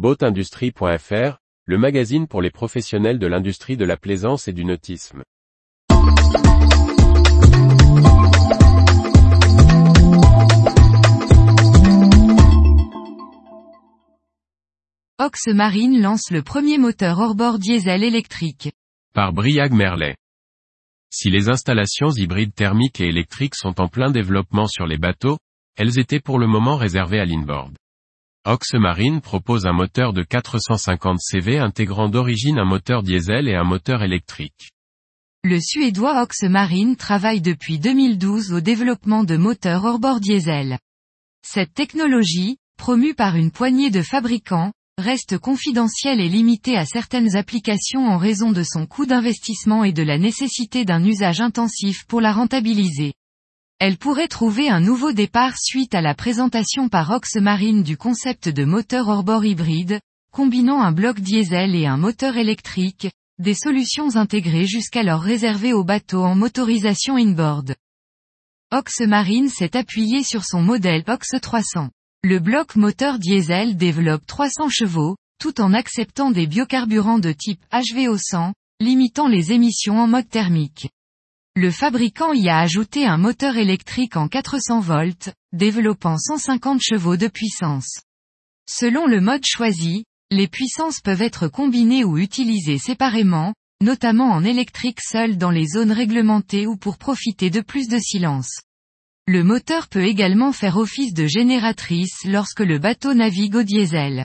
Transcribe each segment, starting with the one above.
Boatindustrie.fr, le magazine pour les professionnels de l'industrie de la plaisance et du nautisme. Oxmarine lance le premier moteur hors-bord diesel électrique. Par Briag Merlet. Si les installations hybrides thermiques et électriques sont en plein développement sur les bateaux, elles étaient pour le moment réservées à l'inboard. Oxmarine propose un moteur de 450 CV intégrant d'origine un moteur diesel et un moteur électrique. Le Suédois Oxmarine travaille depuis 2012 au développement de moteurs hors-bord diesel. Cette technologie, promue par une poignée de fabricants, reste confidentielle et limitée à certaines applications en raison de son coût d'investissement et de la nécessité d'un usage intensif pour la rentabiliser. Elle pourrait trouver un nouveau départ suite à la présentation par Oxmarine du concept de moteur hors-bord hybride, combinant un bloc diesel et un moteur électrique, des solutions intégrées jusqu'alors réservées aux bateaux en motorisation inboard. Oxmarine s'est appuyé sur son modèle Ox 300. Le bloc moteur diesel développe 300 chevaux, tout en acceptant des biocarburants de type HVO100, limitant les émissions en mode thermique. Le fabricant y a ajouté un moteur électrique en 400 volts, développant 150 chevaux de puissance. Selon le mode choisi, les puissances peuvent être combinées ou utilisées séparément, notamment en électrique seul dans les zones réglementées ou pour profiter de plus de silence. Le moteur peut également faire office de génératrice lorsque le bateau navigue au diesel.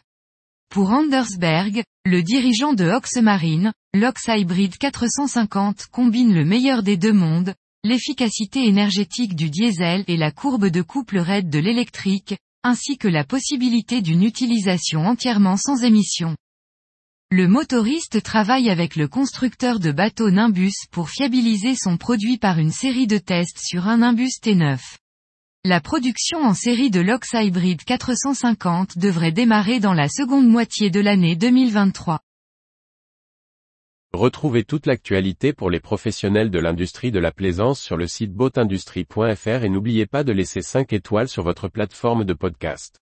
Pour Andersberg, le dirigeant de Oxmarine, l'Ox Hybrid 450 combine le meilleur des deux mondes, l'efficacité énergétique du diesel et la courbe de couple raide de l'électrique, ainsi que la possibilité d'une utilisation entièrement sans émission. Le motoriste travaille avec le constructeur de bateaux Nimbus pour fiabiliser son produit par une série de tests sur un Nimbus T9. La production en série de l'Ox Hybrid 450 devrait démarrer dans la seconde moitié de l'année 2023. Retrouvez toute l'actualité pour les professionnels de l'industrie de la plaisance sur le site boatindustrie.fr et n'oubliez pas de laisser 5 étoiles sur votre plateforme de podcast.